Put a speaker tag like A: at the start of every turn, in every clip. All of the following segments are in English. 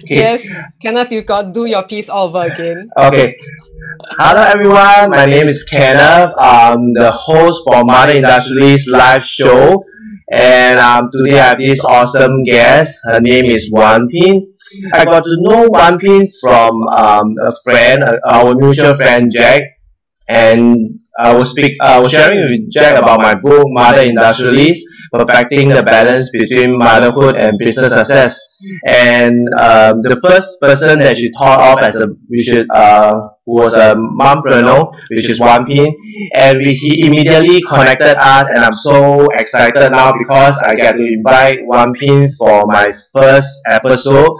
A: Okay.
B: Yes, Kenneth, you got do your piece all over again.
A: Okay. Hello everyone, my name is Kenneth. I'm the host for Mother Industries live show. And um, today I have this awesome guest. Her name is Wan Pin. I got to know Wan Pin from um, a friend, uh, our mutual friend Jack. And I was speak, I was sharing with Jack about my book, Mother Industrialist, perfecting the balance between motherhood and business success. And um, the first person that she thought of as a we should uh, who was a mompreneur, which is Wan Pin, and we, he immediately connected us, and I'm so excited now because I get to invite Wan Pin for my first episode.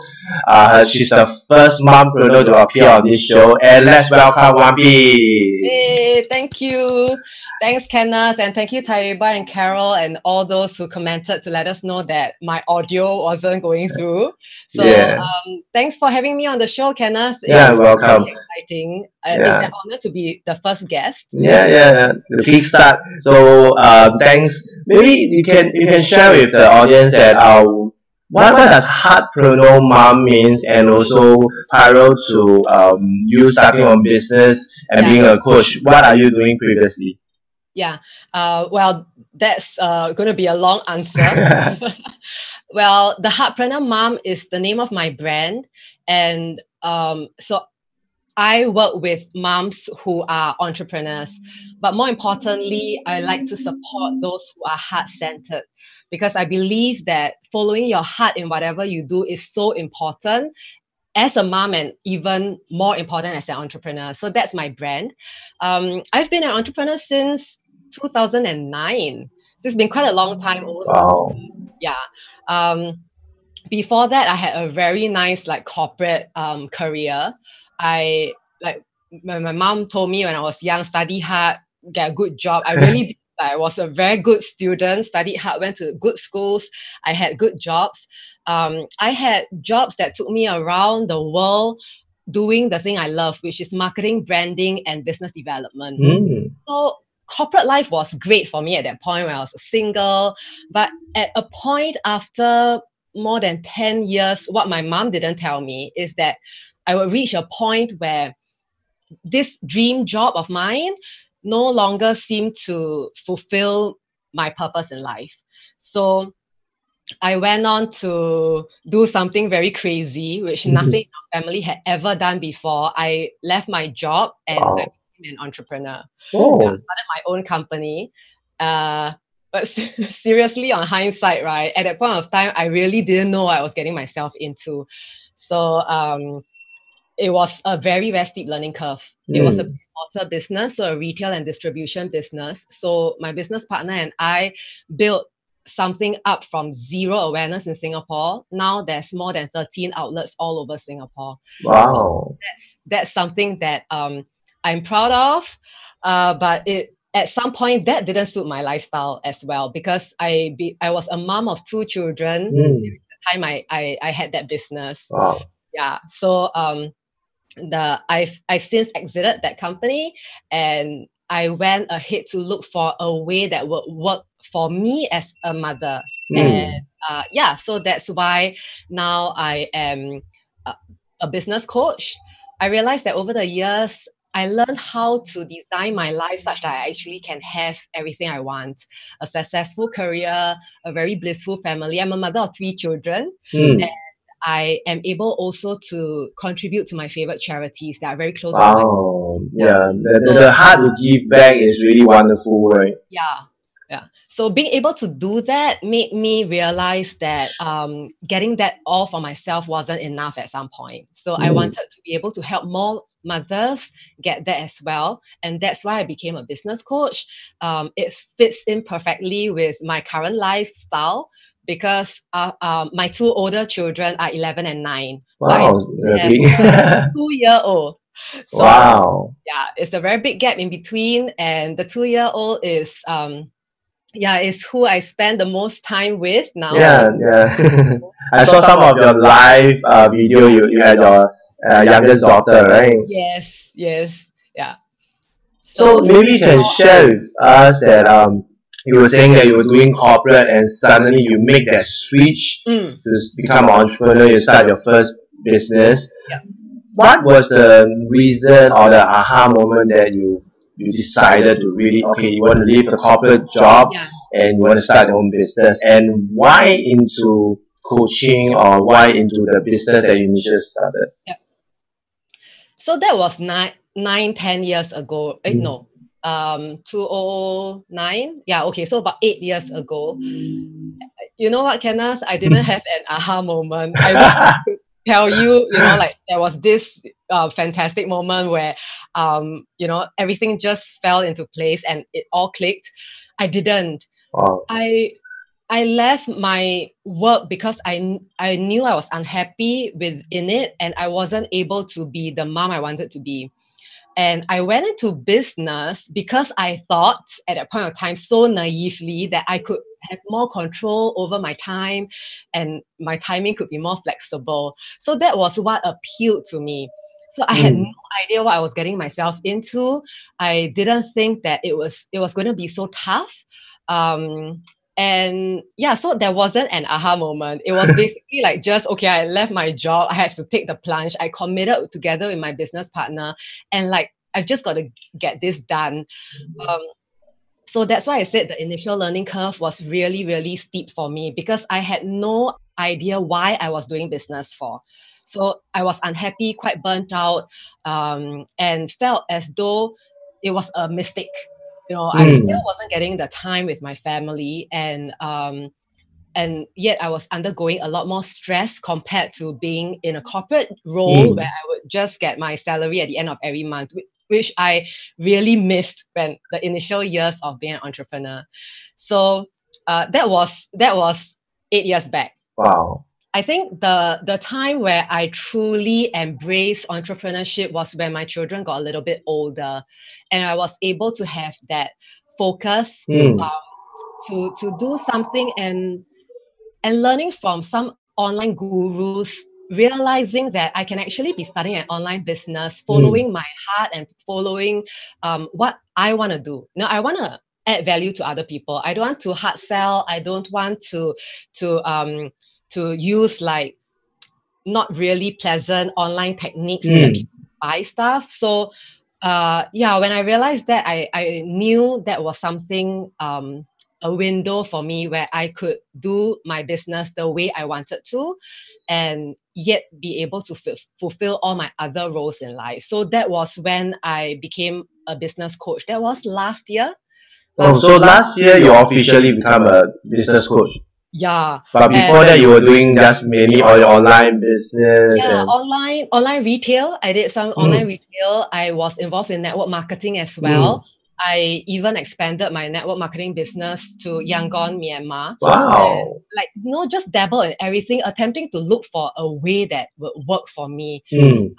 A: Uh, she's the first mompreneur to appear on this show, and let's welcome Wan Pin.
B: Hey, thank you. Thanks, Kenneth, and thank you, Taiba and Carol, and all those who commented to let us know that my audio wasn't going through. So,
A: Yeah.
B: um, thanks for having me on the show, Kenneth.
A: Yeah, welcome.
B: really exciting. Uh,
A: Yeah.
B: It's an honor to be the first guest.
A: Yeah, yeah, yeah. The big start. So, um, thanks. Maybe you can you can share with the audience that uh, what what does heartpreneur mom means, and also parallel to um you starting on business and
B: Yeah.
A: being a coach. What are you doing previously?
B: Yeah. Uh, well, that's uh, going to be a long answer. well, the Heartpreneur Mom is the name of my brand. And um, so I work with moms who are entrepreneurs. But more importantly, I like to support those who are heart centered because I believe that following your heart in whatever you do is so important as a mom and even more important as an entrepreneur. So that's my brand. Um, I've been an entrepreneur since 2009. So it's been quite a long time. Almost
A: wow.
B: yeah um before that i had a very nice like corporate um career i like my, my mom told me when i was young study hard get a good job i really did I was a very good student, studied hard, went to good schools. I had good jobs. Um, I had jobs that took me around the world doing the thing I love, which is marketing, branding, and business development.
A: Mm.
B: So corporate life was great for me at that point when I was single. But at a point after more than 10 years, what my mom didn't tell me is that I would reach a point where this dream job of mine no longer seemed to fulfill my purpose in life. So I went on to do something very crazy, which
A: Mhm.
B: nothing in our family had ever done before. I left my job and
A: Wow.
B: I became an entrepreneur.
A: Oh.
B: Yeah, started my own company. Uh, but seriously, on hindsight, right, at that point of time, I really didn't know what I was getting myself into. So um, it was a very, very steep learning curve. It was a
A: Mm.
B: water business, so a retail and distribution business. So my business partner and I built something up from zero awareness in Singapore. Now there's more than 13 outlets all over Singapore
A: Wow.
B: that's that's something that um I'm proud of. Uh, but it at some point that didn't suit my lifestyle as well because I be I was a mom of two children.
A: Mm.
B: The time I, I I had that business.
A: Wow.
B: Yeah. So um the I've I've since exited that company and I went ahead to look for a way that would work for me as a mother.
A: Mm.
B: And uh, yeah, so that's why now I am a, a business coach. I realized that over the years, I learned how to design my life such that I actually can have everything I want a successful career, a very blissful family. I'm a mother of three children.
A: Mm.
B: I am able also to contribute to my favorite charities that are very close to my
A: Yeah. The, the, the heart to give back is really wonderful, right?
B: yeah yeah so being able to do that made me realize that um, getting that all for myself wasn't enough at some point so i
A: Mm.
B: wanted to be able to help more mothers get that as well and that's why i became a business coach um, it fits in perfectly with my current lifestyle because uh, uh, my two older children are 11 and 9
A: Wow.
B: two year old so
A: wow.
B: yeah it's a very big gap in between and the two year old is um yeah is who i spend the most time with now
A: Yeah, yeah. I saw some of your live uh, video. You, you had your uh, youngest daughter, right?
B: yes yes yeah
A: So maybe you can share with us that um you were saying that you were doing corporate and suddenly you make that switch
B: Mm,
A: to become an entrepreneur. You start your first business.
B: Yeah.
A: What was the reason or the aha moment that you you decided to really okay you want to leave the corporate job
B: Yeah.
A: and you want to start your own business and why into coaching or why into the business that you initially started? Yeah.
B: So that was nine, nine, ten years ago. Eh,
A: Mm.
B: no, um, two oh nine. Yeah, okay. So about eight years ago. You know what, Kenneth? I didn't have an aha moment. I to tell you, you know, like there was this uh, fantastic moment where, um, you know, everything just fell into place and it all clicked. I didn't.
A: Wow.
B: I I left my work because I I knew I was unhappy within it and I wasn't able to be the mom I wanted to be. And I went into business because I thought at that point of time so naively that I could have more control over my time and my timing could be more flexible. So that was what appealed to me. So I had
A: Mm.
B: no idea what I was getting myself into. I didn't think that it was it was going to be so tough. Um, and yeah, so there wasn't an aha moment. It was basically like just okay, I left my job, I have to take the plunge. I committed together with my business partner, and like I've just got to get this done. Um, so that's why I said the initial learning curve was really, really steep for me because I had no idea why I was doing business for. So I was unhappy, quite burnt out, um, and felt as though it was a mistake. You know, I
A: Mm.
B: still wasn't getting the time with my family, and um, and yet I was undergoing a lot more stress compared to being in a corporate role
A: Mm.
B: where I would just get my salary at the end of every month, which I really missed when the initial years of being an entrepreneur. So uh, that was that was eight years back.
A: Wow.
B: I think the the time where I truly embraced entrepreneurship was when my children got a little bit older, and I was able to have that focus
A: Mm.
B: um, to to do something and and learning from some online gurus realizing that i can actually be starting an online business following my heart and following um, what i want to do. Now i want to add value to other people. I don't want to hard sell. I don't want to to um to use like not really pleasant online techniques to get
A: Mm.
B: people to buy stuff. So uh yeah when i realized that i i knew that was something um a window for me where i could do my business the way i wanted to and yet be able to f- fulfill all my other roles in life. So that was when i became a business coach. That was last year.
A: Oh, so last year you officially become a business coach.
B: Yeah
A: But before
B: And-
A: that, you were doing just mainly all your online business.
B: yeah
A: and,
B: online online retail i did some online retail i was involved in network marketing as well i even expanded my network marketing business to yangon myanmar
A: wow.
B: like no just dabble in everything attempting to look for a way that would work for me
A: Mm.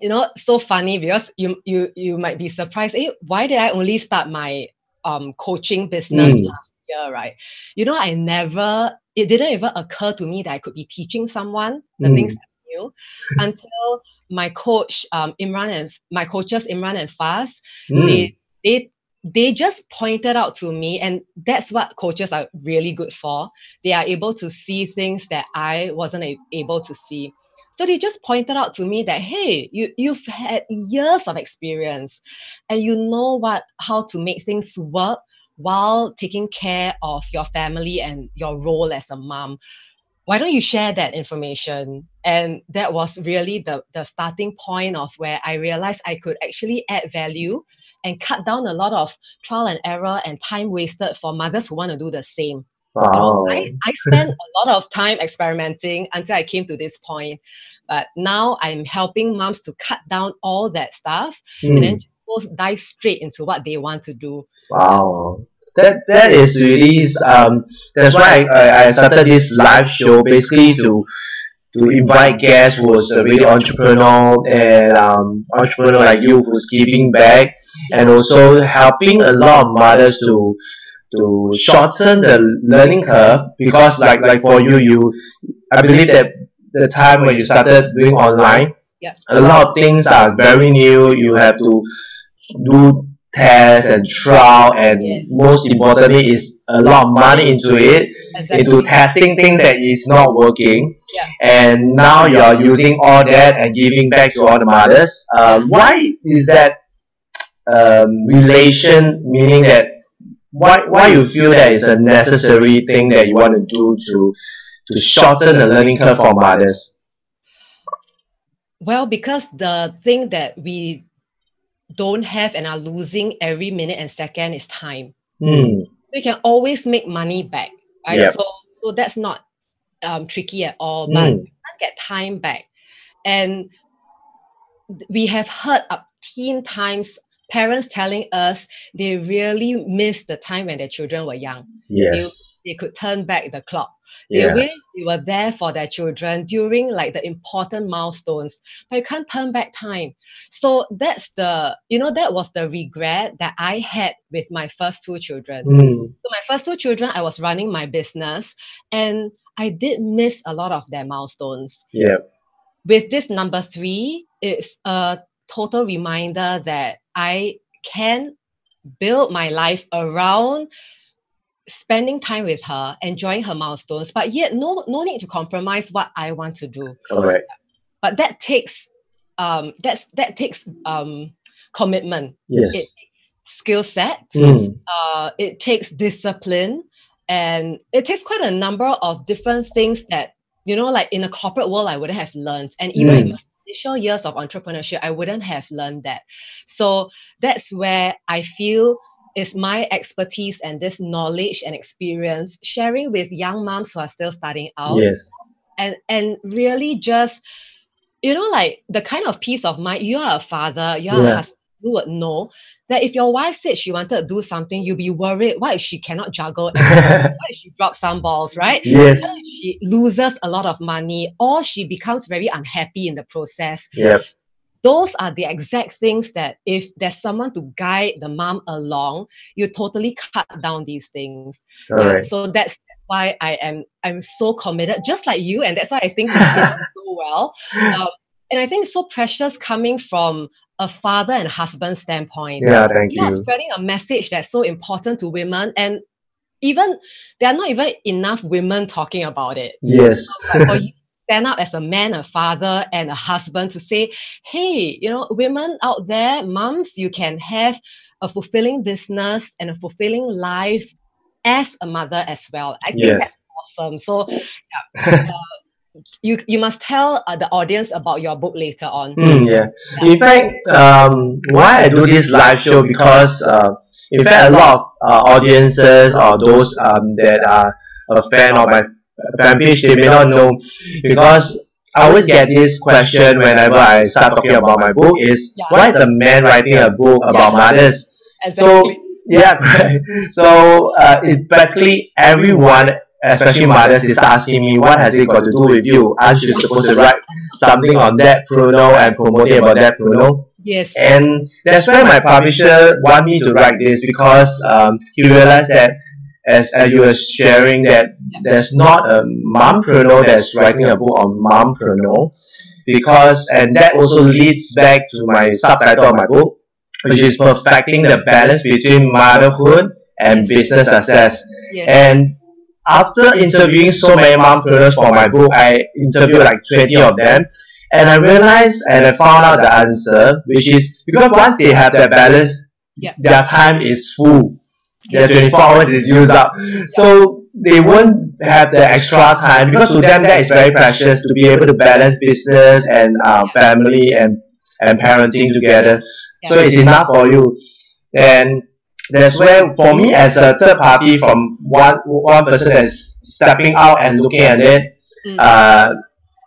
B: you know so funny because you you you might be surprised eh, why did i only start my um coaching business
A: Mm.
B: last year right you know i never it didn't even occur to me that i could be teaching someone the things
A: Mm.
B: that I knew until my coach um imran and my coaches imran and faz
A: Mm.
B: they they they just pointed out to me and that's what coaches are really good for they are able to see things that i wasn't a- able to see so they just pointed out to me that hey you you've had years of experience and you know what how to make things work while taking care of your family and your role as a mom why don't you share that information and that was really the the starting point of where i realized i could actually add value and cut down a lot of trial and error and time wasted for mothers who want to do the same you know, I, I spent a lot of time experimenting until I came to this point. But now I'm helping moms to cut down all that stuff and
A: Mm.
B: then just dive straight into what they want to do.
A: Wow. That that is really um that's why I, I- started this live show basically to to invite guests who's a really entrepreneur and um entrepreneur like you who's giving back and also helping a lot of mothers to to shorten the learning curve because like like for you you I believe that the time when you started doing online
B: Yeah.
A: a lot of things are very new you have to do tests and trial and
B: Yeah.
A: most importantly is a lot of money into it,
B: exactly.
A: into testing things that is not working.
B: Yeah.
A: And now you're using all that and giving back to all the mothers. Uh, why is that um, relation? Meaning that why why you feel that is a necessary thing that you want to do to to shorten the learning curve for mothers?
B: Well, because the thing that we don't have and are losing every minute and second is time.
A: Hmm.
B: We can always make money back, right?
A: Yep.
B: So, so that's not um, tricky at all, but
A: Mm.
B: we can't get time back. And we have heard up teen times parents telling us they really miss the time when their children were young.
A: Yes.
B: They could turn back the clock. They
A: Yeah.
B: wish they were there for their children during like the important milestones, but you can't turn back time. So that's the, you know, that was the regret that I had with my first two children.
A: Hmm.
B: So my first two children, I was running my business and I did miss a lot of their milestones.
A: Yeah.
B: With this number three, it's a total reminder that I can build my life around spending time with her, enjoying her milestones, but yet no no need to compromise what I want to do.
A: All right.
B: But that takes um that's that takes um commitment,
A: Yes.
B: skill set,
A: Hmm.
B: uh, it takes discipline and it takes quite a number of different things that you know like in a corporate world i wouldn't have learned and even in
A: Mm.
B: my initial years of entrepreneurship i wouldn't have learned that so that's where i feel is my expertise and this knowledge and experience sharing with young moms who are still starting out
A: Yes.
B: and and really just you know like the kind of peace of mind you are a father you are
A: Yeah.
B: a husband you would know that if your wife said she wanted to do something you'd be worried what if she cannot juggle what if she drops some balls right
A: yes.
B: She loses a lot of money or she becomes very unhappy in the process
A: Yep.
B: Those are the exact things that if there's someone to guide the mom along you totally cut down these things yeah,
A: Correct.
B: so that's why I am I'm so committed, just like you, and that's why I think so well. Um, and I think it's so precious coming from a father and husband standpoint.
A: Yeah. Thank
B: You
A: yeah,
B: spreading a message that's so important to women, and even there are not even enough women talking about it.
A: Yes.
B: Like you to stand up as a man, a father, and a husband to say, hey, you know, women out there, moms, you can have a fulfilling business and a fulfilling life as a mother as well. I think
A: Yes.
B: that's awesome. So yeah, uh, you you must tell uh, the audience about your book later on.
A: Hmm, yeah.
B: Yeah.
A: In fact, um, why I do this live show because uh, in fact a lot of uh, audiences or those um, that are a fan of my fan page they may not know because I always get this question whenever I start talking about my book is
B: Yeah.
A: why is a man writing a book about mothers?
B: Exactly.
A: Yeah, correct. so uh, it practically everyone, especially mothers, is asking me, what has it got to do with you? Aren't you supposed to write something on dadpreneur and promoting about dadpreneur?
B: yes.
A: And that's why my publisher want me to write this because um, he realized that as, as you were sharing that there's not a mompreneur that's writing a book on mompreneur because and that also leads back to my subtitle of my book which is perfecting the balance between motherhood and
B: Yes.
A: business success
B: yes.
A: and after interviewing so many mompreneurs for my book, I interviewed like 20 of them. And I realized and I found out the answer, which is because once they have that balance,
B: Yeah.
A: their time is full. Their 24 hours is used up. So they won't have the extra time because to them that is very precious to be able to balance business and uh, family and, and parenting together. So it's enough for you. And that's where for me as a third party from one one person that's stepping out and looking at it
B: Mm.
A: uh,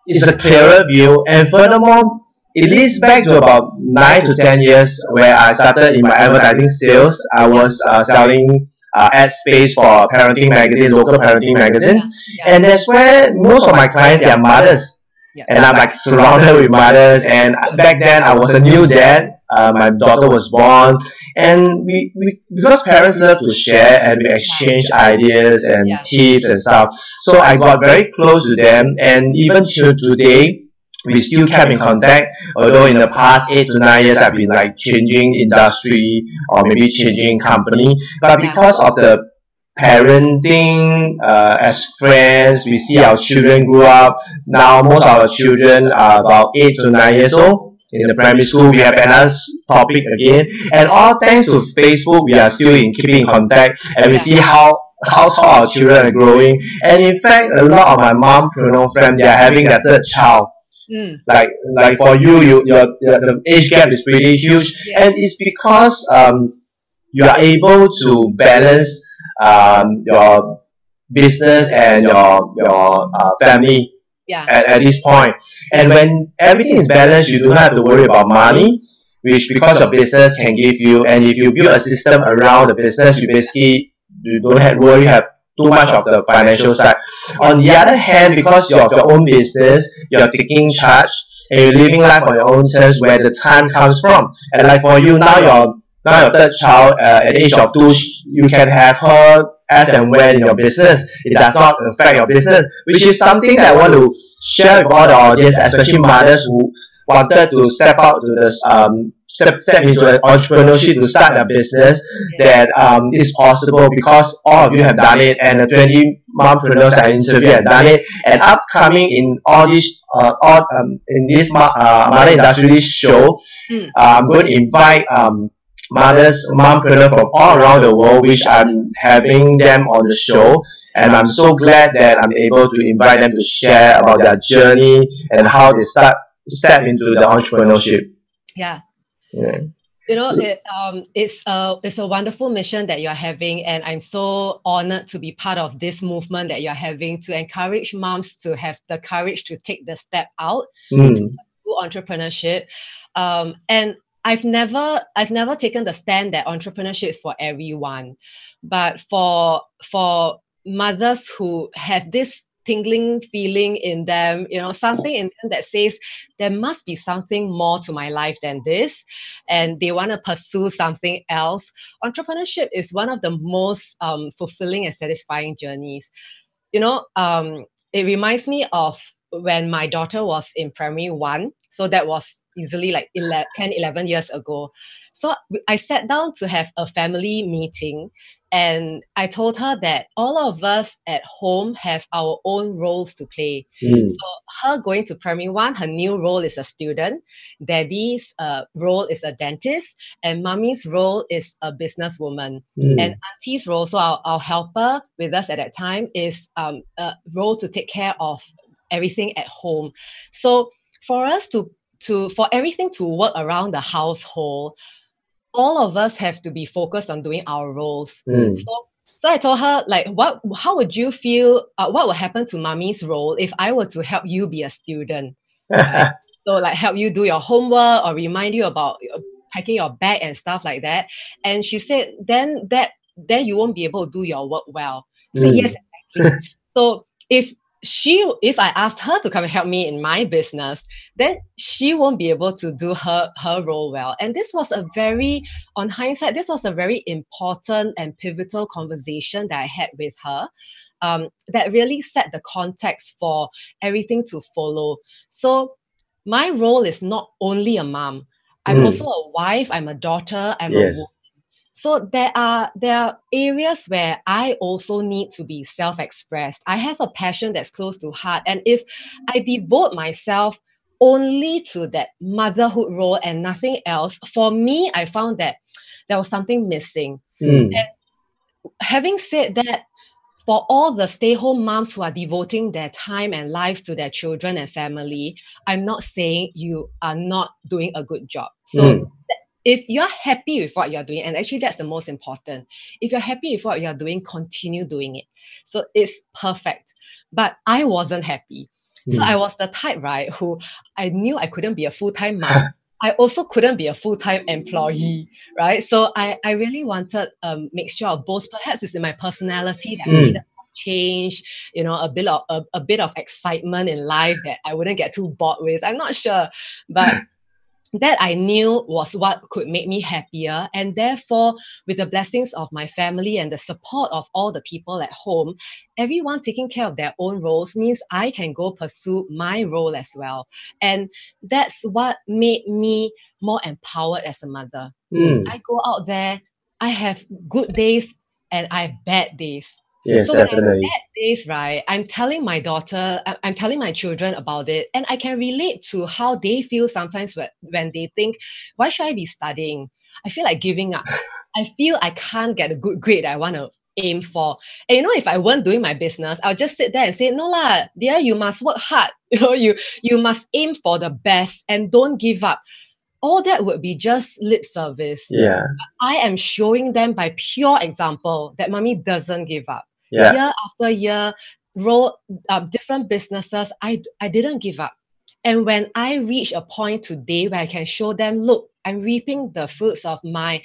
A: it's a clearer view and furthermore it leads back to about nine to ten years where I started in my advertising sales. I was uh, selling uh, ad space for a parenting magazine local parenting magazine.
B: Yeah, yeah.
A: and that's where most of my clients they are mothers.
B: Yeah.
A: and I'm like surrounded with mothers. And back then I was a new dad. Uh, my daughter was born. And we, we because parents love to share and we exchange ideas and tips and stuff. So I got very close to them. And even till today we still kept in contact although in the past eight to nine years I've been like changing industry or maybe changing company but because of the parenting uh, as friends. We see our children grow up. Now most of our children are about eight to nine years old. In the primary school, we have another topic again, and all thanks to Facebook, we are still in keeping in contact, and we see how how tall our children are growing. And in fact, a lot of my mom preneur friends, they are having their third child. Mm. Like like for you, you your, your the age gap is pretty huge, yes. and it's because um you are able to balance um your business and your your uh, family
B: yeah.
A: at, at this point. And when everything is balanced, you do not have to worry about money, which because your business can give you. And if you build a system around the business, you basically you don't have worry have too much of the financial side. On the other hand, because you're of your own business, you're taking charge and you're living life on your own terms where the time comes from. And like for you now, your now your third child uh, at the age of two, you can have her as and when in your business. It does not affect your business, which is something that I want to share with all the audience, especially mothers who wanted to step out to this um step, step into entrepreneurship to start a business that um is possible because all of you have done it and the 20 mompreneurs I interviewed have done it. And upcoming in all these uh all um in this uh, mother industry show mm. uh, I'm going to invite um mothers mompreneurs from all around the world which I'm having them on the show. And I'm so glad that I'm able to invite them to share about their journey and how they start step into the entrepreneurship.
B: Yeah. Yeah. You know, it, um, it's a it's a wonderful mission that you're having, and I'm so honored to be part of this movement that you're having to encourage moms to have the courage to take the step out mm. to do entrepreneurship. Um, and I've never I've never taken the stand that entrepreneurship is for everyone, but for for mothers who have this tingling feeling in them, you know, something in them that says there must be something more to my life than this, and they want to pursue something else. Entrepreneurship is one of the most um, fulfilling and satisfying journeys. You know, um, it reminds me of when my daughter was in primary one. So that was easily like 11, 10, 11 years ago. So I sat down to have a family meeting and I told her that all of us at home have our own roles to play. Mm. So, her going to primary one, her new role is a student. Daddy's uh, role is a dentist. And mommy's role is a businesswoman. Mm. And auntie's role, so our, our helper with us at that time, is um, a role to take care of everything at home. So, for us to to for everything to work around the household all of us have to be focused on doing our roles. Mm. So, so I told her, like, what? How would you feel? Uh, what would happen to mommy's role if I were to help you be a student? Right? so, like, help you do your homework or remind you about uh, packing your bag and stuff like that. And she said, then that then you won't be able to do your work well. So mm. yes, exactly. so if she if i asked her to come and help me in my business then she won't be able to do her her role well and this was a very on hindsight this was a very important and pivotal conversation that i had with her um, that really set the context for everything to follow so my role is not only a mom i'm mm. also a wife i'm a daughter i'm yes. a so there are there are areas where I also need to be self-expressed. I have a passion that's close to heart, and if I devote myself only to that motherhood role and nothing else, for me, I found that there was something missing. Mm. And having said that, for all the stay-home moms who are devoting their time and lives to their children and family, I'm not saying you are not doing a good job. So mm if you're happy with what you're doing, and actually that's the most important, if you're happy with what you're doing, continue doing it. So it's perfect. But I wasn't happy. Mm. So hmm. I was the type, right, who I knew I couldn't be a full-time mom. I also couldn't be a full-time employee, right? So I, I really wanted a mixture of both. Perhaps it's in my personality that mm. I hmm. needed change, you know, a bit of a, a bit of excitement in life that I wouldn't get too bored with. I'm not sure. But that I knew was what could make me happier. And therefore, with the blessings of my family and the support of all the people at home, everyone taking care of their own roles means I can go pursue my role as well. And that's what made me more empowered as a mother. Mm. I go out there, I have good days and I have bad days.
A: Yes,
B: so when I
A: definitely.
B: have bad days, right, I'm telling my daughter, I- I'm telling my children about it, and I can relate to how they feel sometimes when, when they think, why should I be studying? I feel like giving up. I feel I can't get a good grade I want to aim for. And you know, if I weren't doing my business, I'll just sit there and say, no lah, dear, you must work hard. You know, you you must aim for the best and don't give up. All that would be just lip service.
A: Yeah,
B: I am showing them by pure example that mommy doesn't give up.
A: Yeah,
B: Year after year, roll uh, different businesses. I I didn't give up. And when I reach a point today where I can show them, look, I'm reaping the fruits of my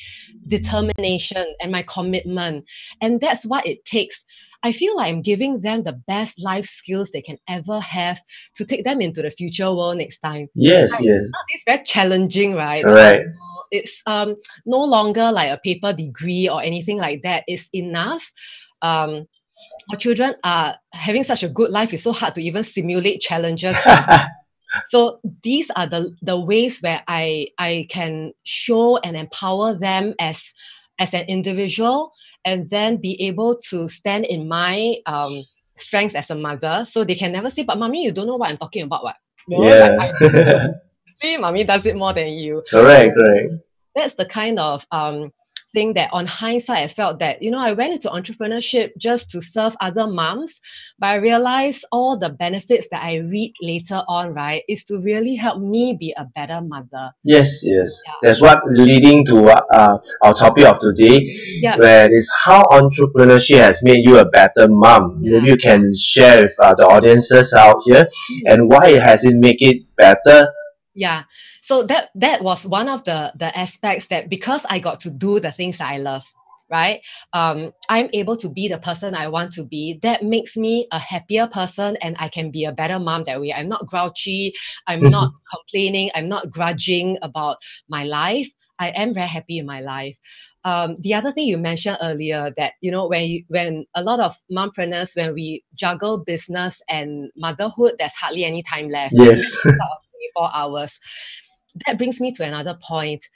B: determination and my commitment. And that's what it takes. I feel like I'm giving them the best life skills they can ever have to take them into the future world next time.
A: yes, yes.
B: It's very challenging, right?
A: Correct.
B: Uh, It's um no longer like a paper degree or anything like that. It's enough. Um, our children are having such a good life. It's so hard to even simulate challenges. so these are the the ways where I I can show and empower them as as an individual, and then be able to stand in my um strength as a mother. So they can never say, "But mommy, you don't know what I'm talking about." What? No,
A: yeah.
B: I see, mommy does it more than you
A: correct, correct.
B: that's the kind of um, thing that on hindsight I felt that you know I went into entrepreneurship just to serve other moms but I realized all the benefits that I read later on right is to really help me be a better mother
A: Yes, yes.
B: Yeah.
A: That's what leading to uh, our topic of today,
B: Yeah.
A: where is how entrepreneurship has made you a better mom.
B: Yeah.
A: Maybe you can share with uh, the audiences out here, and why has it make it better?
B: yeah so that that was one of the the aspects that because I got to do the things I love right? Um i'm able to be the person i want to be. That makes me a happier person and i can be a better mom that way. I'm not grouchy. I'm
A: Mhm.
B: not complaining. I'm not grudging about my life. I am very happy in my life. Um, the other thing you mentioned earlier that you know when you, when a lot of mompreneurs when we juggle business and motherhood there's hardly any time left.
A: Yes.
B: 24 hours. That brings me to another point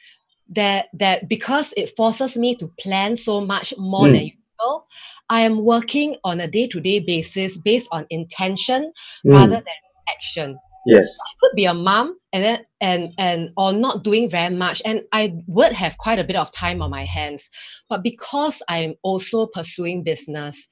B: that that because it forces me to plan so much more
A: Mm.
B: than usual, I am working on a day-to-day basis based on intention
A: Mm,
B: rather than action.
A: yes.
B: I could be a mom and then and and or not doing very much and I would have quite a bit of time on my hands. But because I'm also pursuing business,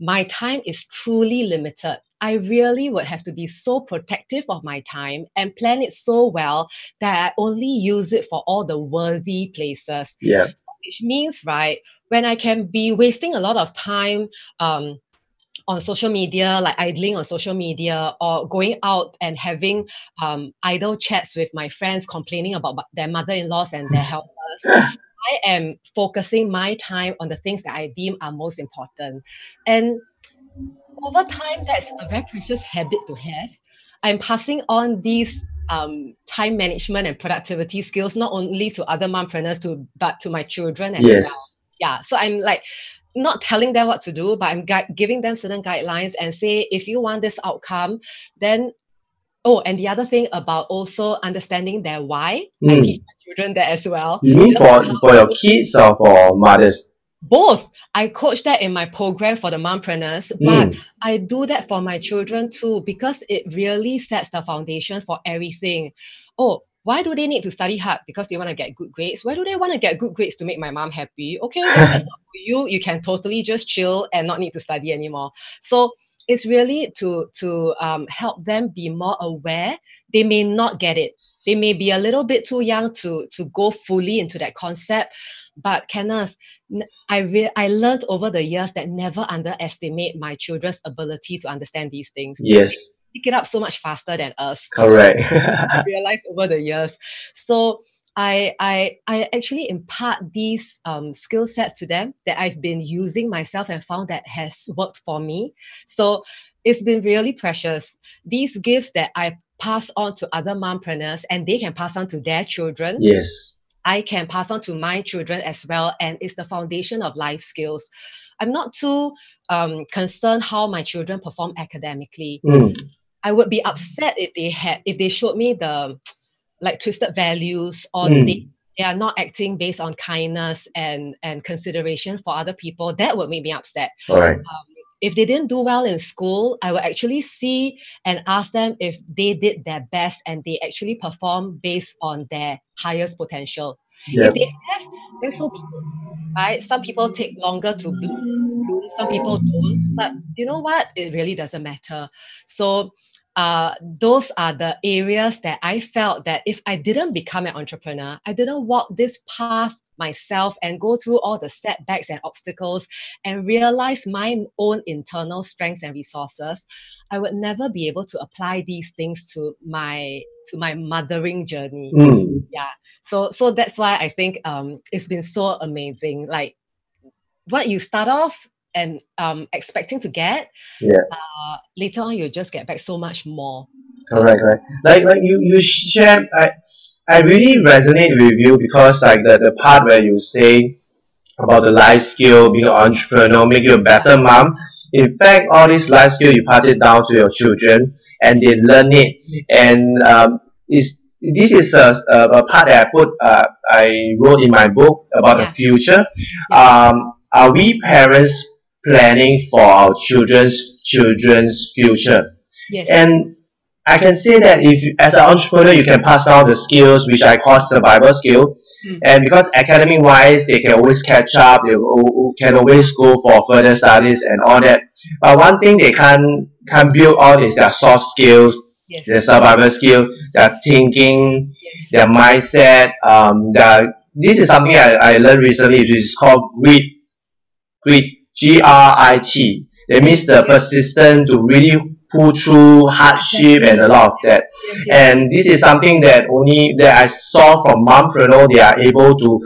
B: my time is truly limited. I really would have to be so protective of my time and plan it so well that I only use it for all the worthy places
A: Yeah.
B: which means right when i can be wasting a lot of time um on social media like idling on social media or going out and having um, idle chats with my friends complaining about their mother-in-laws and their helpers i am focusing my time on the things that i deem are most important. And over time that's a very precious habit to have. I'm passing on these um, time management and productivity skills not only to other mompreneurs to but to my children as
A: Yes.
B: well. Yeah so i'm like not telling them what to do but i'm gui- giving them certain guidelines and say if you want this outcome then oh and the other thing about also understanding their why i
A: Mm.
B: teach my children that as well
A: You mean for for your kids or for mothers?
B: both i coach that in my program for the mompreneurs but I do that for my children too because it really sets the foundation for everything. Oh, why do they need to study hard? Because they want to get good grades. Why do they want to get good grades to make my mom happy? Okay, then that's not for you. You can totally just chill and not need to study anymore. So it's really to to um, help them be more aware. They may not get it. They may be a little bit too young to to go fully into that concept. But Kenneth, I re- I learned over the years that never underestimate my children's ability to understand these things.
A: Yes.
B: Pick it up so much faster than us.
A: Correct.
B: I realized over the years. So I I I actually impart these um, skill sets to them that I've been using myself and found that has worked for me. So it's been really precious. These gifts that I pass on to other mompreneurs and they can pass on to their children.
A: yes.
B: I can pass on to my children as well, and it's the foundation of life skills. I'm not too um, concerned how my children perform academically.
A: Mm.
B: I would be upset if they had if they showed me the like twisted values or
A: Mm.
B: they they are not acting based on kindness and and consideration for other people, that would make me upset.
A: Right.
B: Um, if they didn't do well in school, I will actually see and ask them if they did their best and they actually perform based on their highest potential.
A: Yeah.
B: If they have, then so be right? Some people take longer to bloom, some people don't. But you know what? It really doesn't matter. So uh, those are the areas that I felt that if I didn't become an entrepreneur, I didn't walk this path myself and go through all the setbacks and obstacles and realize my own internal strengths and resources, I would never be able to apply these things to my to my mothering journey.
A: Mm.
B: Yeah. So so that's why I think um it's been so amazing. Like what you start off and um expecting to get,
A: Yeah.
B: uh later on you'll just get back so much more.
A: Correct, correct. Like like you you share I I really resonate with you because like the, the part where you say about the life skill, being an entrepreneur, make you a better mom. In fact, all these life skill you pass it down to your children and they learn it. And um, is this is a, a, a part that I put uh, I wrote in my book about
B: Yeah.
A: the future. Um, are we parents planning for our children's children's future?
B: Yes.
A: And I can say that if as an entrepreneur, you can pass down the skills which I call survival skill.
B: Mm.
A: And because academic wise, they can always catch up, they can always go for further studies and all that. But one thing they can't, can't build on is their soft skills,
B: yes.
A: their survival skill, their thinking,
B: yes.
A: their mindset. Um, their, this is something I, I learned recently, which is called grit. Grit, G-R-I-T. That means the persistence to really pull through hardship and a lot of that.
B: yes, yes.
A: And this is something that only that I saw from Mompreneur, they are able to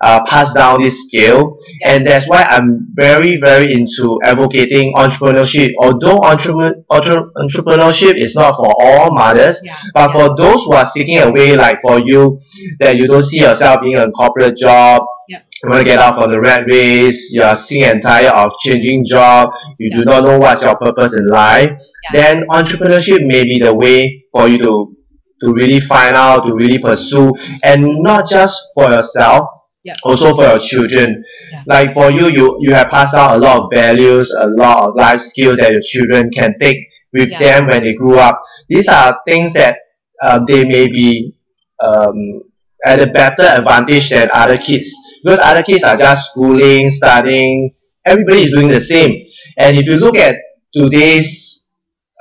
A: uh, pass down this skill. And that's why I'm very, very into advocating entrepreneurship. Although entrepreneur, entre- entrepreneurship is not for all mothers,
B: yeah.
A: but for those who are seeking a way, like for you, that you don't see yourself being a corporate job,
B: Yeah.
A: You want to get out from the rat race, you are sick and tired of changing job, you do not know what's your purpose in life,
B: Yeah.
A: then entrepreneurship may be the way for you to to really find out, to really pursue, and not just for yourself,
B: Yeah.
A: also for your children.
B: Yeah.
A: Like for you, you you have passed down a lot of values, a lot of life skills that your children can take with
B: Yeah.
A: them when they grew up. These are things that uh, they may be um, at a better advantage than other kids because other kids are just schooling, studying. Everybody is doing the same. And if you look at today's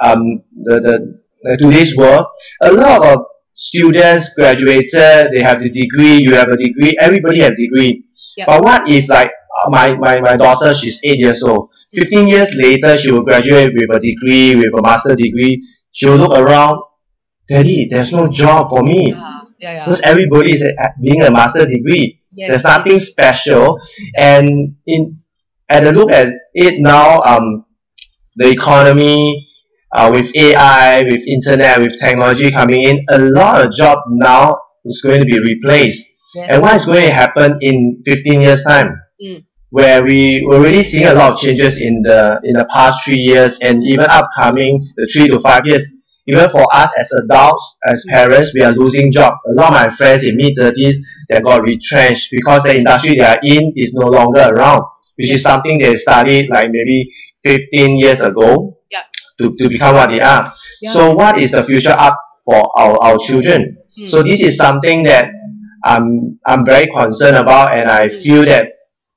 A: um, the, the, the today's world, a lot of students graduated, they have the degree, you have a degree, everybody has degree.
B: Yep.
A: But what if like my, my, my daughter, she's eight years old. 15 years later, she will graduate with a degree, with a master degree. She will look around, Daddy, there's no job for me.
B: yeah, yeah, yeah.
A: Because everybody is uh, being a master degree.
B: Yes,
A: There's nothing special. And in at a look at it now, um, the economy, uh, with AI, with internet, with technology coming in, a lot of job now is going to be replaced.
B: yes.
A: And what is going to happen in 15 years time?
B: Mm.
A: Where we we're already seeing a lot of changes in the in the past three years and even upcoming the three to five years. Even for us as adults, as parents, we are losing job. A lot of my friends in mid thirties they got retrenched because the industry they are in is no longer around, which is something they studied like maybe 15 years ago
B: Yeah.
A: to, to become what they are.
B: Yeah.
A: So what is the future up for our, our children?
B: Mm.
A: So this is something that I'm I'm very concerned about, and I feel that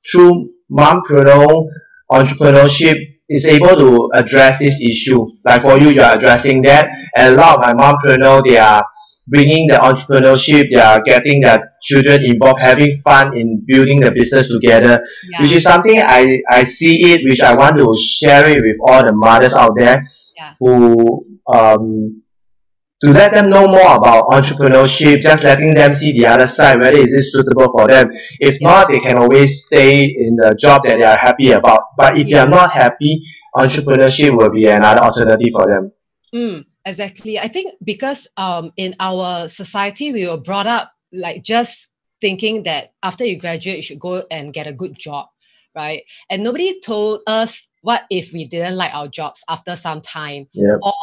A: through mompreneur entrepreneurship is able to address this issue. Like for you, you are addressing that, and a lot of my mompreneur they are bringing the entrepreneurship, they are getting their children involved, having fun in building the business together,
B: yeah.
A: which is something I, I see it, which I want to share it with all the mothers out there
B: Yeah.
A: who um, to let them know more about entrepreneurship, just letting them see the other side, whether is it suitable for them. If not, they can always stay in the job that they are happy about. But if they
B: Yeah.
A: are not happy, entrepreneurship will be another alternative for them.
B: Mm, exactly. I think because um, in our society, we were brought up like just thinking that after you graduate, you should go and get a good job, right? And nobody told us what if we didn't like our jobs after some time,
A: Yep.
B: or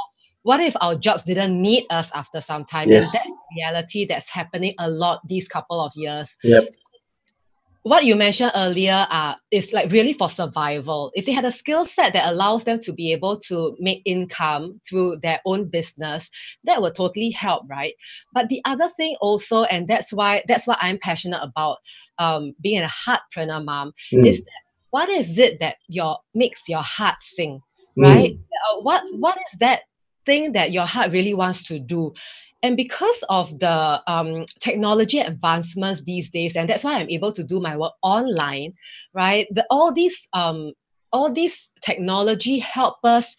B: what if our jobs didn't need us after some time.
A: Yes.
B: And that's the reality that's happening a lot these couple of years.
A: Yep.
B: What you mentioned earlier uh, is like really for survival. If they had a skill set that allows them to be able to make income through their own business, that would totally help, right? But the other thing also, and that's why that's what I'm passionate about um, being a heartpreneur mom,
A: Mm.
B: is that what is it that your makes your heart sing, right? Uh, what what is that thing that your heart really wants to do? And because of the um, technology advancements these days, and that's why I'm able to do my work online, right? The, all these um, all these technology help us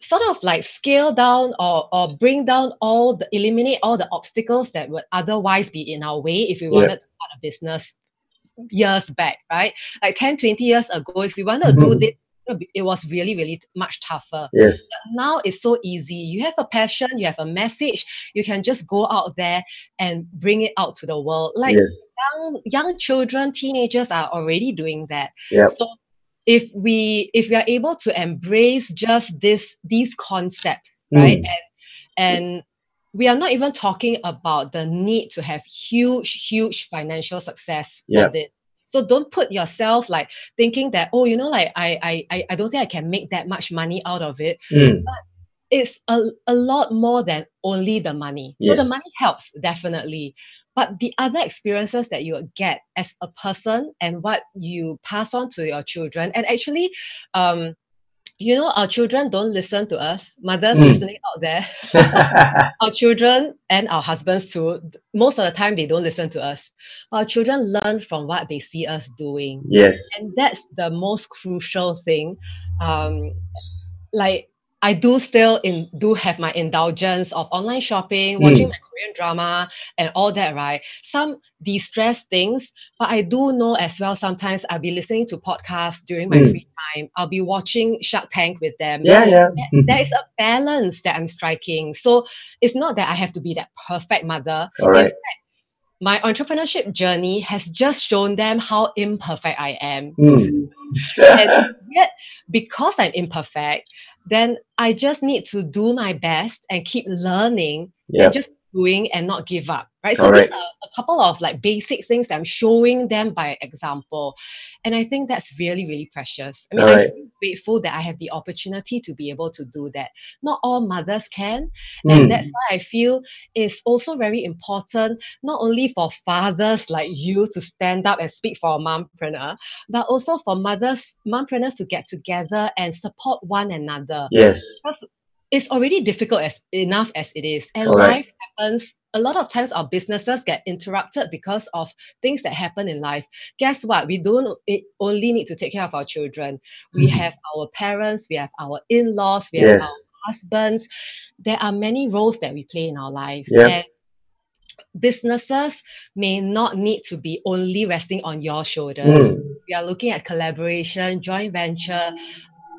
B: sort of like scale down or, or bring down all the eliminate all the obstacles that would otherwise be in our way if we wanted to start a business years back, right? Like 10, 20 years ago, if we wanted to do
A: Mhm.
B: this, it was really, really much tougher.
A: Yes.
B: Now it's so easy. You have a passion, you have a message, you can just go out there and bring it out to the world. Like
A: yes.
B: young young children, teenagers are already doing that.
A: Yep.
B: So if we if we are able to embrace just this these concepts, right?
A: Mm.
B: And and we are not even talking about the need to have huge, huge financial success for
A: Yep.
B: this. So don't put yourself like thinking that, oh, you know, like I I I- I don't think I can make that much money out of it
A: Mm.
B: it's a, a lot more than only the money. So the money helps definitely. But the other experiences that you get as a person and what you pass on to your children, and actually, um, you know, our children don't listen to us. Mothers
A: Mm.
B: listening out there, our children and our husbands too. Most of the time, they don't listen to us. Our children learn from what they see us doing
A: yes.
B: and that's the most crucial thing um like I do still in do have my indulgence of online shopping, watching
A: Mm.
B: my Korean drama and all that, right? Some de-stress things, but I do know as well sometimes I'll be listening to podcasts during my
A: Mm.
B: free time. I'll be watching Shark Tank with them.
A: Yeah, yeah.
B: There- there is a balance that I'm striking. So it's not that I have to be that perfect mother.
A: All
B: In fact, my entrepreneurship journey has just shown them how imperfect I am
A: Mm.
B: and yet because i'm imperfect then i just need to do my best and keep learning
A: Yeah.
B: and just doing and not give up right so
A: Correct.
B: these are a couple of like basic things that i'm showing them by example and i think that's really really precious i mean i'm grateful that i have the opportunity to be able to do that not all mothers can and
A: Mm.
B: that's why I feel it's also very important, not only for fathers like you to stand up and speak for a mompreneur, but also for mothers, mompreneurs to get together and support one another.
A: Yes.
B: Because it's already difficult as enough as it is. And
A: Correct.
B: life happens. A lot of times our businesses get interrupted because of things that happen in life. Guess what? We don't only need to take care of our children. We
A: Mhm.
B: have our parents, we have our in-laws, we have our husbands. There are many roles that we play in our lives.
A: Yep.
B: And businesses may not need to be only resting on your shoulders.
A: Mm.
B: We are looking at collaboration, joint venture.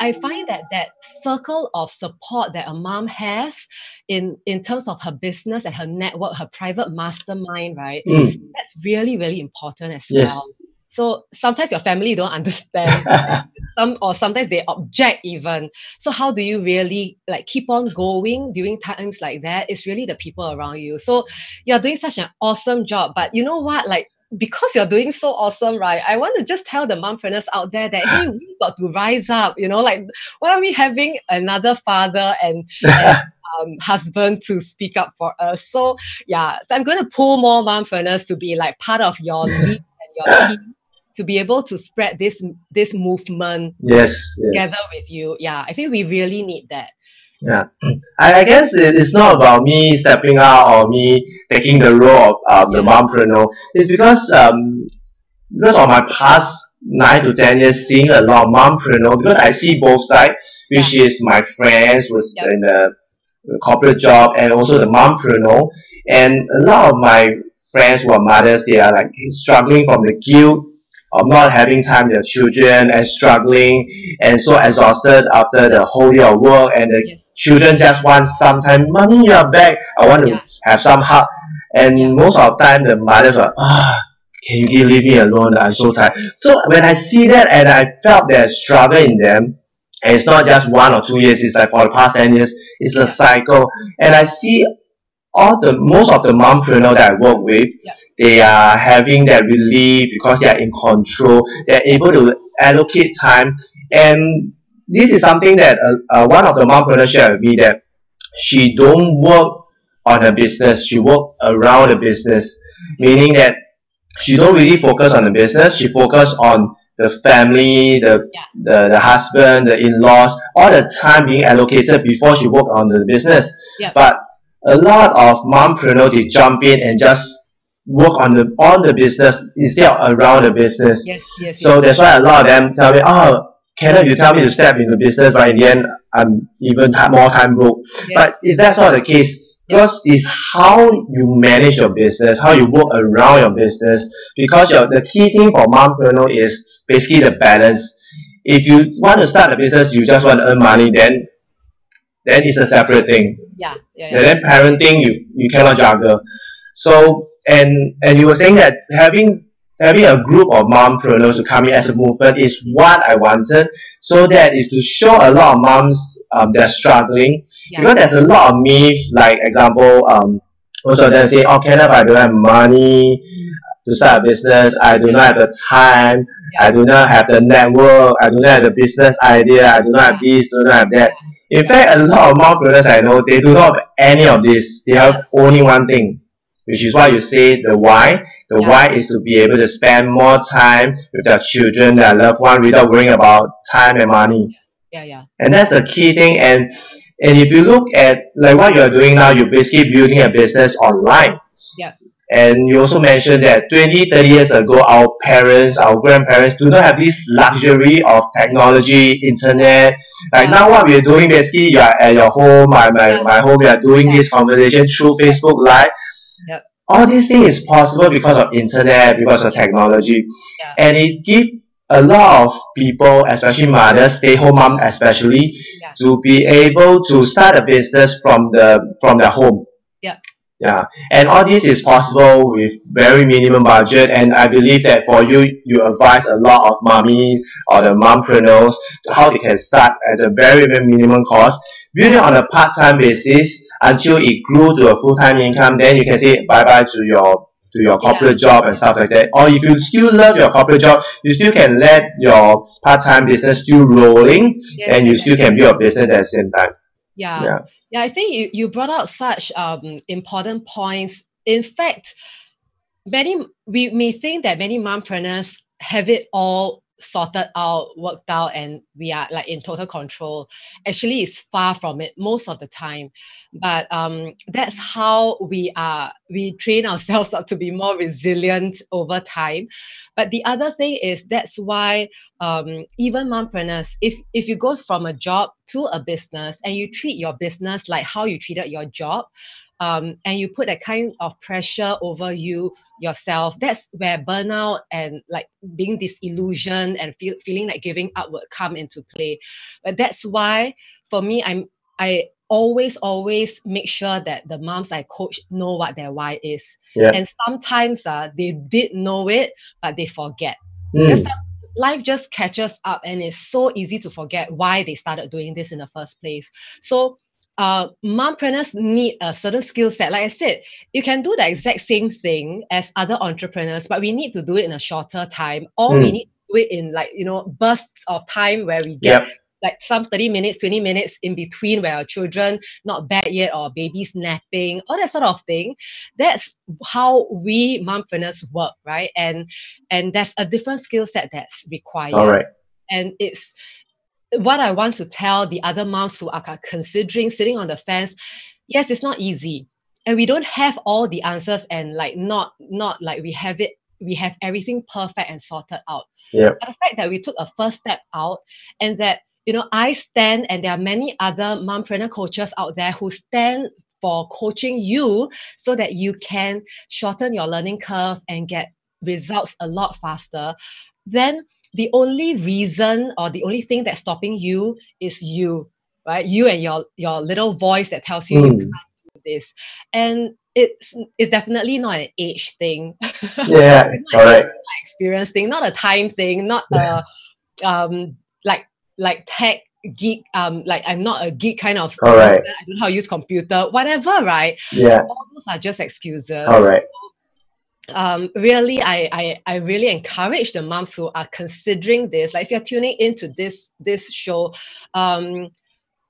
B: I find that that circle of support that a mom has in, in terms of her business and her network, her private mastermind, right?
A: Mm.
B: That's really, really important as
A: Yes.
B: well. So sometimes your family don't understand some or sometimes they object even so how do you really like keep on going during times like that it's really the people around you so you're doing such an awesome job but you know what like because you're doing so awesome right i want to just tell the mompreneurs out there that hey we got to rise up you know like why are we having another father and, and um, husband to speak up for us so yeah so i'm going to pull more mompreneurs to be like part of your lead and your team to be able to spread this this movement
A: yes. Yes.
B: together with you. Yeah, I think we really need that.
A: Yeah, I, I guess it- it's not about me stepping out or me taking the role of um, the mompreneur. It's because um, because of my past nine to ten years seeing a lot of mompreneur because I see both sides, which is my friends was
B: Yep.
A: in the corporate job and also the mompreneur, and a lot of my friends who are mothers they are like struggling from the guilt of not having time with their children and struggling and so exhausted after the whole day of work and the
B: Yes.
A: children just want some time. Mommy, you are back. I want to
B: Yeah.
A: have some hug. And
B: Yeah.
A: most of the time, the mothers are, ah, can you leave me alone? I'm so tired. So when I see that and I felt that struggle in them, and it's not just one or two years, it's like for the past 10 years, it's a cycle. And I see all the most of the mompreneur that I work with,
B: Yeah.
A: they are having that relief because they are in control. They're able to allocate time, and this is something that uh, uh, one of the mompreneurs shared with me that she don't work on a business, she work around the business, meaning that she don't really focus on the business. She focus on the family, the
B: Yeah.
A: the, the husband, the in-laws, all the time being allocated before she work on the business.
B: Yeah.
A: But a lot of mompreneur they jump in and just work on the on the business instead of around the business.
B: Yes, yes.
A: So
B: yes.
A: that's why a lot of them tell me, oh, Kenneth, you tell me to step into business, but in the end, I'm even ti- more time broke.
B: yes.
A: But is that not the case? Because it's how you manage your business, how you work around your business. Because your, the key thing for mompreneur is basically the balance. If you want to start a business, you just want to earn money, then then it's a separate thing.
B: Yeah, yeah,
A: And then parenting, you, you cannot juggle. So and and you were saying that having having a group of mompreneurs to come in as a movement is what I wanted, so that is to show a lot of moms um, they're struggling
B: Yeah.
A: because there's a lot of myths. Like example, um, most of them say, "Oh, Kenneth, I don't have money to start a business. I do not have the time. I do not have the network. I do not have the business idea. I do not have this. Do not have that." In fact, a lot of mompreneurs I know they do not have any of this. They have only one thing, which is why you say the why. The
B: Yeah.
A: why is to be able to spend more time with their children, their loved one, without worrying about time and money
B: yeah, yeah.
A: and that's the key thing and and if you look at like what you are doing now you're basically building a business online. And you also mentioned that 20 30 years ago our parents our grandparents do not have this luxury of technology internet like
B: Yeah.
A: now what we're doing basically you are at your home my, my, my home we are doing
B: Yeah.
A: this conversation through facebook live
B: Yep.
A: all these things is possible because of internet because of technology
B: Yeah.
A: and it gives a lot of people especially mothers stay home mom especially to be able to start a business from the from their home
B: Yeah.
A: yeah and all this is possible with very minimum budget and i believe that for you you advise a lot of mummies or the mompreneurs how they can start at a very very minimum cost build it on a part-time basis until it grew to a full-time income then you can say bye-bye to your to your corporate job and stuff like that or if you still love your corporate job you still can let your part-time business still rolling
B: Yes,
A: and you still can build a business at the same time
B: Yeah.
A: Yeah.
B: Yeah, I think you, you brought out such um, important points. In fact, many we may think that many mompreneurs have it all sorted out, worked out, and we are like in total control. Actually, it's far from it most of the time. But um, that's how we are. We train ourselves up to be more resilient over time. But the other thing is that's why um, even mompreneurs, if if you go from a job to a business and you treat your business like how you treated your job, um, and you put that kind of pressure over you yourself, that's where burnout and like being disillusioned and feel, feeling like giving up would come into play. But that's why for me, I'm I always always make sure that the moms I coach know what their why is.
A: Yeah.
B: And sometimes uh, they did know it, but they forget
A: Mm,
B: because life just catches up and it's so easy to forget why they started doing this in the first place so uh, mompreneurs need a certain skill set. Like i said you can do the exact same thing as other entrepreneurs but we need to do it in a shorter time or we
A: Mm.
B: need to do it in like you know bursts of time where we get
A: Yep.
B: like some 30 minutes 20 minutes in between where our children not bed yet or babies napping all that sort of thing. That's how we mompreneurs work right? And and there's a different skill set that's required.
A: All right.
B: And it's what I want to tell the other moms who are considering sitting on the fence. Yes, it's not easy, and we don't have all the answers, and like not not like we have it. We have everything perfect and sorted out.
A: Yeah.
B: But the fact that we took a first step out, and that you know I stand, and there are many other mompreneur coaches out there who stand for coaching you so that you can shorten your learning curve and get results a lot faster. Then the only reason or the only thing that's stopping you is you right you and your your little voice that tells you you
A: Mm.
B: can't do this and it's it's definitely not an age thing
A: yeah
B: It's not
A: all
B: an experience thing not a time thing not a um like like tech geek um like i'm not a geek kind of
A: All right.
B: i don't know how to use computer whatever right
A: Yeah.
B: all those are just excuses
A: All right.
B: Um, really I, I I really encourage the moms who are considering this. Like if you're tuning into this this show, um,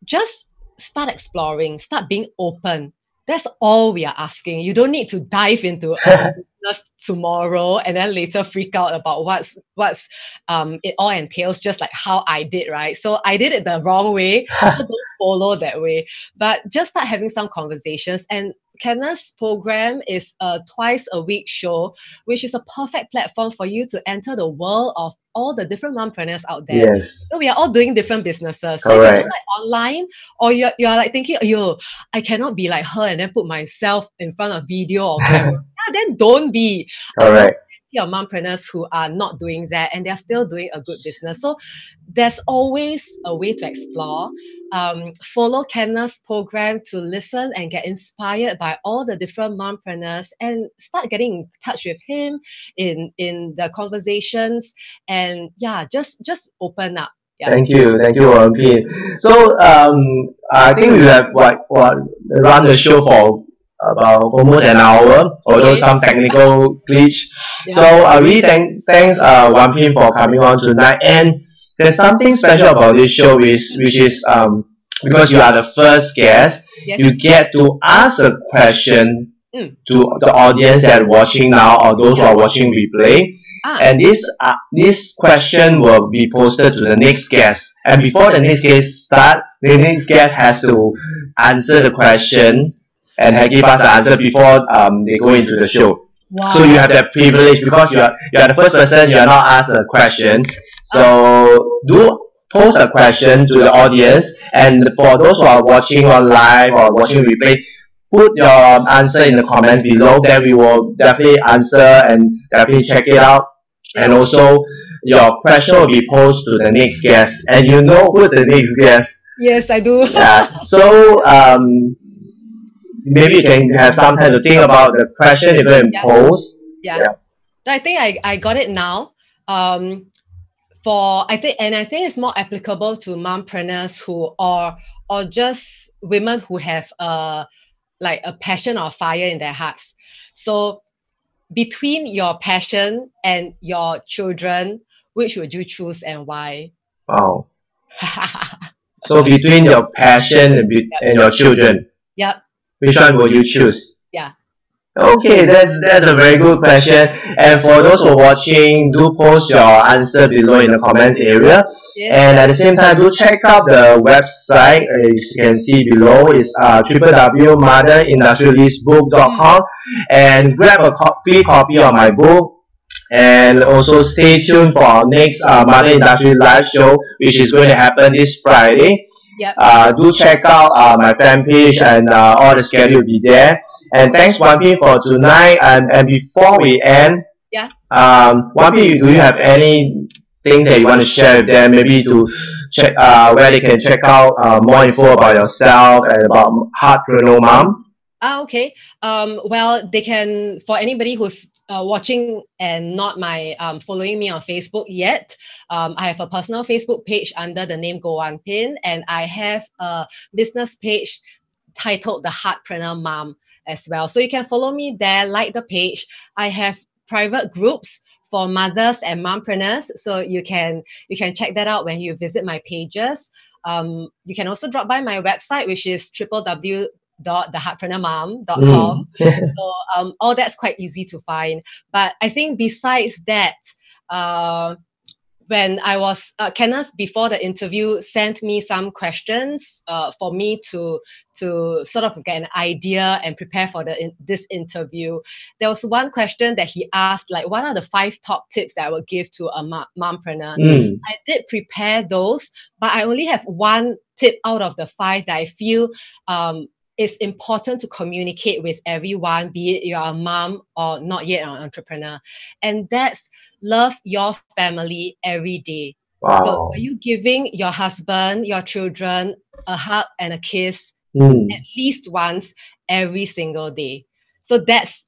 B: just start exploring, start being open. That's all we are asking. You don't need to dive into business tomorrow and then later freak out about what's what's um it all entails, just like how I did, right? So I did it the wrong way. so don't follow that way. But just start having some conversations and Kenneth's program is a twice a week show, which is a perfect platform for you to enter the world of all the different mompreneurs out there.
A: Yes.
B: So we are all doing different businesses. So if you're like online or you're, you're like thinking, yo, I cannot be like her and then put myself in front of video or camera. yeah, then don't be.
A: Correct.
B: Your mompreneurs who are not doing that and they're still doing a good business. So there's always a way to explore. Um, follow Kenneth's program to listen and get inspired by all the different mompreneurs and start getting in touch with him in in the conversations and yeah, just just open up. Yeah.
A: Thank you, thank you, P. So, um, I think we have what what run the show for about almost an hour, although some technical glitch.
B: Yeah.
A: So, I really thank thanks uh Wan Pin for coming on tonight. And there's something special about this show, which which is um because you are the first guest,
B: yes.
A: you get to ask a question
B: Mm.
A: to the audience that are watching now or those who are watching replay.
B: ah,
A: And this uh, this question will be posted to the next guest. And before the next guest start, the next guest has to answer the question and give us the answer before um, they go into the show.
B: wow.
A: So you have that privilege because you are you are the first person. You are not asked a question. So do post a question to the audience. And for those who are watching on live or watching replay, put your answer in the comments below. Then we will definitely answer and definitely check it out. And also, your question will be posed to the next guest, and you know who's the next guest.
B: yes, I do.
A: Yeah. So um, maybe you can have some time to think about the question you're going to
B: Yeah.
A: pose.
B: Yeah.
A: Yeah.
B: I think I, I got it now. Um, for I think and I think it's more applicable to mompreneurs who are or just women who have a like a passion or fire in their hearts. So between your passion and your children, which would you choose and why?
A: Wow. So between your passion and, be- and your children,
B: yep.
A: which one will you choose?
B: Yeah.
A: Okay, that's that's a very good question. And for those who are watching, do post your answer below in the comments area.
B: Yes.
A: And at the same time, do check out the website. As you can see below, is uh, www.motherindustrialistbook.com and grab a co- free copy of my book. And also stay tuned for our next uh, Mother Industry live show, which is going to happen this Friday.
B: Yep.
A: Uh, do check out uh, my fan page and uh, all the schedule will be there. And thanks, Wan Pin, for tonight. And, and before we end,
B: Yeah.
A: um, Wan Pin, do you have any things that you want to share with them? Maybe to check uh, where they can check out uh, more info about yourself and about Heartpreneur Mom.
B: Ah, okay. Um, well, they can for anybody who's uh, watching and not my um, following me on Facebook yet. Um, I have a personal Facebook page under the name Go Wan Pin, and I have a business page titled The Heartpreneur Mom as well. So you can follow me there, like the page. I have private groups for mothers and mompreneurs, so you can you can check that out when you visit my pages. Um, you can also drop by my website, which is www theheartpreneurmom.com. so um, all that's quite easy to find. But I think besides that, uh, when I was uh, Kenneth before the interview sent me some questions uh, for me to to sort of get an idea and prepare for the in, this interview. There was one question that he asked, like, what are the five top tips that I would give to a mom- mompreneur?
A: Mm.
B: I did prepare those, but I only have one tip out of the five that I feel um, it's important to communicate with everyone, be it you're a mom or not yet an entrepreneur. And that's love your family every day.
A: Wow.
B: So are you giving your husband, your children a hug and a kiss
A: Mm.
B: at least once every single day? So that's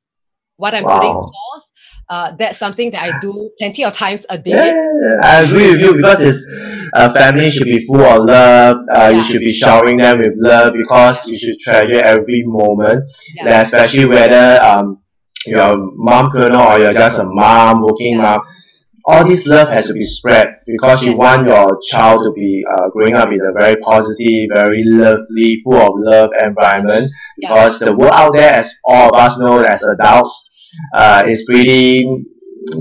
B: what I'm
A: Wow.
B: putting forth. Uh, that's something that I do plenty of times a day.
A: Yeah, I agree with you because it's a family should be full of love. Uh, You should be showering them with love because you should treasure every moment.
B: Yeah.
A: Especially whether um you're a mompreneur or you're just a mom, working
B: Yeah.
A: mom. All this love has to be spread because you want your child to be uh, growing up in a very positive, very lovely, full of love environment.
B: Yeah.
A: Because the world out there, as all of us know as adults, uh, is pretty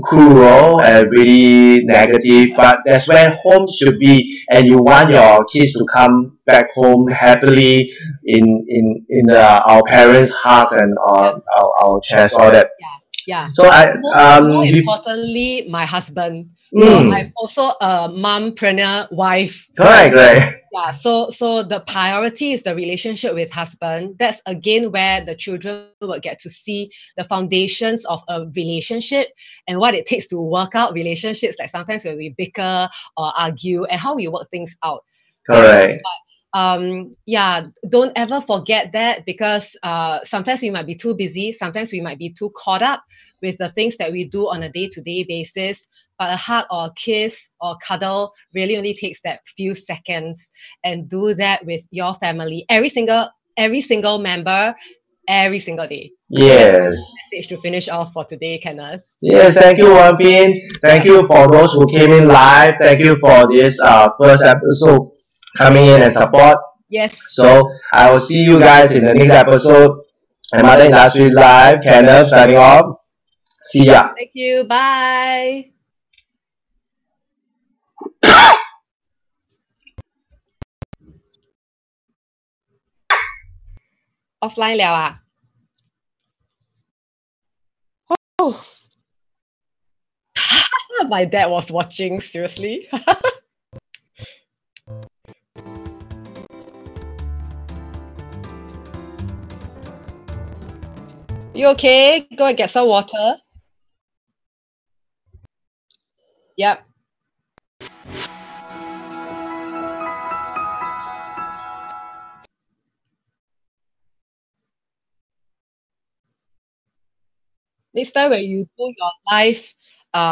A: cruel and really negative. But that's where home should be, and you want your kids to come back home happily in in in the, our parents' hearts and uh, our our chest, all that.
B: Yeah. Yeah.
A: So I um
B: more importantly, my husband. So
A: Mm.
B: I'm also a mompreneur wife.
A: correct, correct.
B: Yeah. So so the priority is the relationship with husband. That's again where the children will get to see the foundations of a relationship and what it takes to work out relationships. Like sometimes when we bicker or argue and how we work things out.
A: Correct.
B: um yeah don't ever forget that because uh sometimes we might be too busy sometimes we might be too caught up with the things that we do on a day-to-day basis but a hug or a kiss or cuddle really only takes that few seconds and do that with your family every single every single member every single day
A: Yes.
B: message to finish off for today kenneth
A: Yes, thank you, Wan. Thank you for those who came in live. Thank you for this uh, first episode coming in and support.
B: yes
A: So I will see you guys in the next episode. And Mother Industry Live, Kenneth signing off. See ya.
B: thank you bye offline 了啊 Oh. My dad was watching, seriously. you okay? Go and get some water. Yep. Next time when you do your live